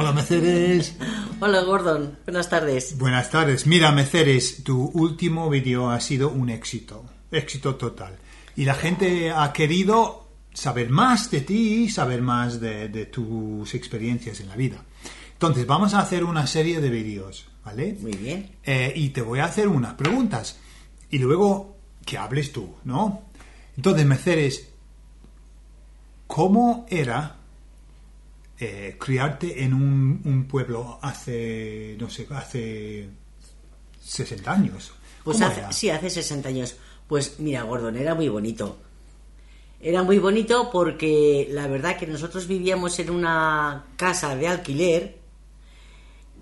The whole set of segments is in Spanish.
Hola, Meceres. Hola, Gordon. Buenas tardes. Buenas tardes. Mira, Meceres, tu último vídeo ha sido un éxito. Éxito total. Y la gente ha querido saber más de ti, saber más de, de tus experiencias en la vida. Entonces, vamos a hacer una serie de vídeos, ¿vale? Muy bien. Eh, y te voy a hacer unas preguntas. Y luego que hables tú, ¿no? Entonces, Meceres, ¿cómo era eh, criarte en un, un pueblo hace, no sé, hace 60 años? Pues sí, hace 60 años. Pues mira, Gordon, era muy bonito. Era muy bonito porque la verdad que nosotros vivíamos en una casa de alquiler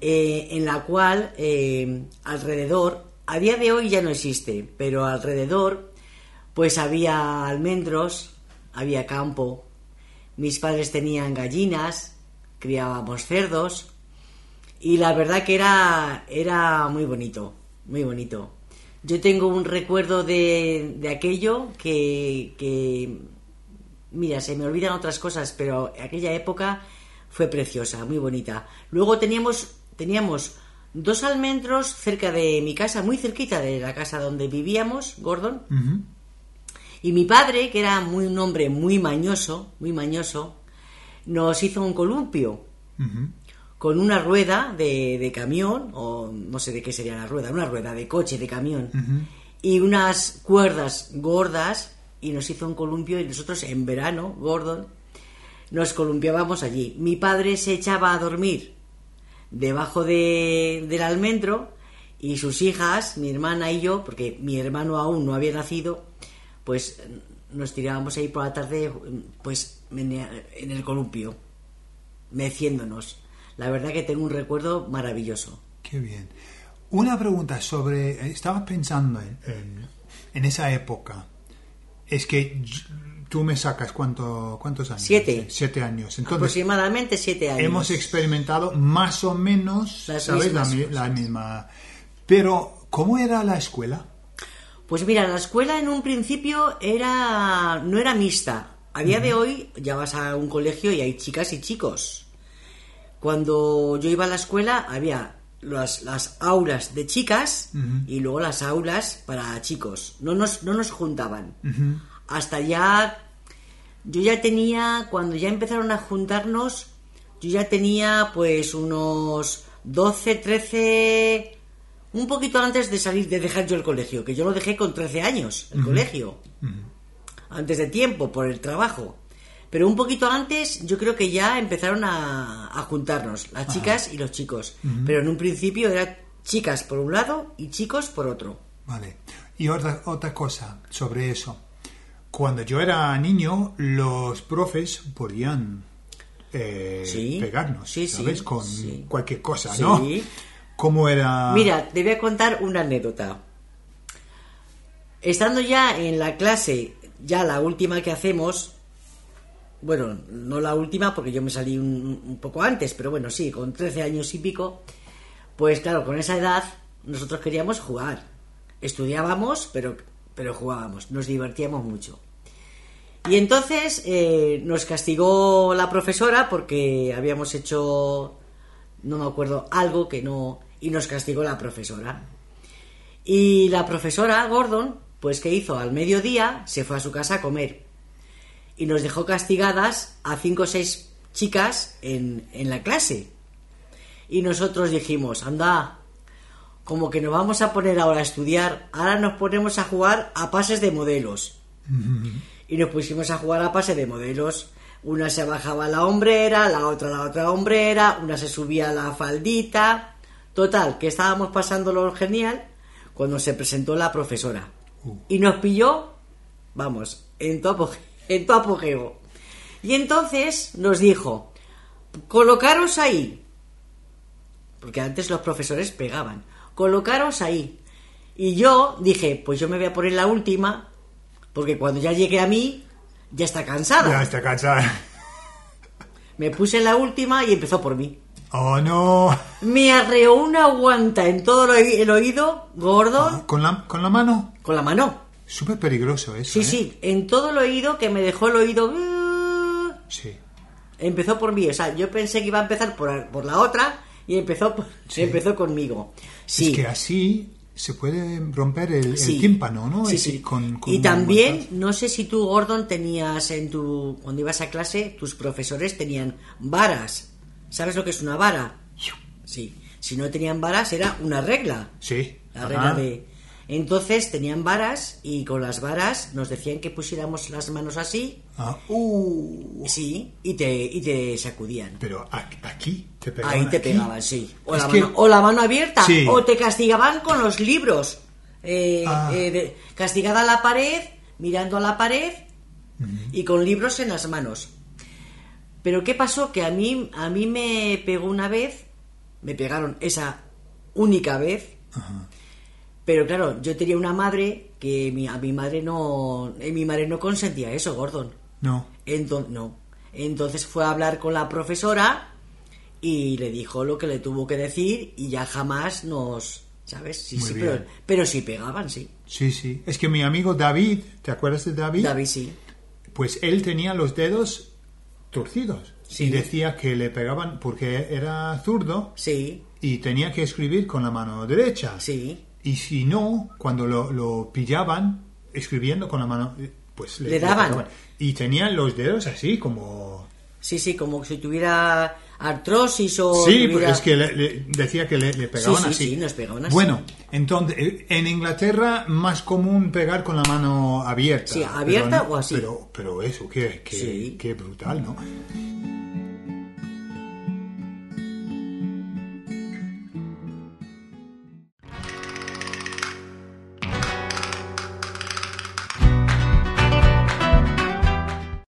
eh, en la cual eh, alrededor, a día de hoy ya no existe, pero alrededor pues había almendros, había campo, mis padres tenían gallinas, criábamos cerdos y la verdad que era, era muy bonito, muy bonito. Yo tengo un recuerdo de, de aquello que, que, mira, se me olvidan otras cosas, pero aquella época fue preciosa, muy bonita. Luego teníamos, teníamos dos almendros cerca de mi casa, muy cerquita de la casa donde vivíamos, Gordon. Y mi padre, que era muy, un hombre muy mañoso, muy mañoso, nos hizo un columpio con una rueda de, de camión, o no sé de qué sería la rueda, una rueda de coche, de camión, y unas cuerdas gordas, y nos hizo un columpio, y nosotros en verano, Gordon, nos columpiábamos allí. Mi padre se echaba a dormir debajo de- del almendro, y sus hijas, mi hermana y yo, porque mi hermano aún no había nacido, pues nos tirábamos ahí por la tarde, pues en el columpio meciéndonos. La verdad que tengo un recuerdo maravilloso. Qué bien. Una pregunta sobre... Estaba pensando en, en- en esa época. Es que tú me sacas cuánto, cuántos años. Siete. Siete años. Entonces, Aproximadamente siete años. hemos experimentado más o menos, Las ¿sabes? La, la misma... Pero, ¿cómo era la escuela? Pues mira, la escuela en un principio era no era mixta. A día de hoy ya vas a un colegio y hay chicas y chicos. Cuando yo iba a la escuela había las, las aulas de chicas y luego las aulas para chicos. No nos, no nos juntaban. Hasta ya yo ya tenía cuando ya empezaron a juntarnos yo ya tenía pues unos 12 13 un poquito antes de salir de dejar yo el colegio que yo lo dejé con 13 años el colegio antes de tiempo por el trabajo pero un poquito antes yo creo que ya empezaron a, a juntarnos las chicas y los chicos pero en un principio eran chicas por un lado y chicos por otro Vale. Y otra, otra cosa sobre eso. Cuando yo era niño, los profes podían eh, Sí. pegarnos, Sí, sí, ¿sabes? Con sí. cualquier cosa, Sí. ¿no? ¿Cómo era? Mira, te voy a contar una anécdota. Estando ya en la clase, ya la última que hacemos, bueno, no la última porque yo me salí un, un poco antes, pero bueno, sí, con 13 años y pico, pues claro, con esa edad nosotros queríamos jugar. Estudiábamos, pero, pero jugábamos, nos divertíamos mucho. Y entonces eh, nos castigó la profesora porque habíamos hecho, no me acuerdo, algo que no... Y nos castigó la profesora. Y la profesora, Gordon, pues ¿qué hizo? Al mediodía se fue a su casa a comer. Y nos dejó castigadas a cinco o seis chicas en, en la clase. Y nosotros dijimos, anda, como que nos vamos a poner ahora a estudiar, ahora nos ponemos a jugar a pases de modelos. Y nos pusimos a jugar a pase de modelos. Una se bajaba la hombrera, la otra la otra hombrera, una se subía la faldita. Total, que estábamos pasándolo genial cuando se presentó la profesora. Y nos pilló, vamos, en tu, apoge- en tu apogeo. Y entonces nos dijo, colocaros ahí. Porque antes los profesores pegaban. Colocaros ahí. Y yo dije, pues yo me voy a poner la última, porque cuando ya llegue a mí, ya está cansada. Ya está cansada. Me puse la última y empezó por mí. Oh, no. Me arreó una guanta en todo el oí- el oído, gordo, ¿Con la, con la mano? con la mano. Súper peligroso eso. Sí, ¿eh? sí, en todo el oído que me dejó el oído. Sí. empezó por mí. O sea, yo pensé que iba a empezar por, por la otra y empezó, empezó conmigo. Sí. Es que así se puede romper el, tímpano, ¿no? Sí, sí. con- con y también, guantazo. no sé si tú, Gordon, tenías en tu. Cuando ibas a clase, tus profesores tenían varas. ¿Sabes lo que es una vara? Sí. Si no tenían varas, era una regla. Sí. La Ajá. regla de. Entonces tenían varas y con las varas nos decían que pusiéramos las manos así, Ah, uh, sí, y te, y te sacudían. pero aquí te pegaban. Ahí te aquí. pegaban, sí. O la, que- mano, o la mano abierta. Sí. O te castigaban con los libros. Eh, Ah. eh, de- castigada a la pared, mirando a la pared y con libros en las manos. Pero ¿qué pasó? Que a mí, a mí me pegó una vez, me pegaron esa única vez, Ajá. pero claro, yo tenía una madre que mi, a mi madre no, eh, mi madre no consentía eso, Gordon. No. Entonces, no. Entonces fue a hablar con la profesora y le dijo lo que le tuvo que decir y ya jamás nos... ¿Sabes? Sí, Muy sí, bien. pero, pero sí pegaban, sí. Sí, sí. Es que mi amigo David, ¿te acuerdas de David? David sí. Pues él tenía los dedos torcidos. Sí. Y decía que le pegaban porque era zurdo Sí, y tenía que escribir con la mano derecha. sí. Y si no, cuando lo, lo pillaban escribiendo con la mano, eh, pues Le daban. Y tenían los dedos así como... Sí, sí, como si tuviera artrosis o... Sí, pues tuviera- es que le- le- decía que le, le pegaban Sí, sí, así. sí, nos pegaban así. Bueno, entonces, eh, en Inglaterra más común pegar con la mano abierta. Sí, abierta Pero- o así. Pero, pero eso, qué, qué, qué brutal, ¿no?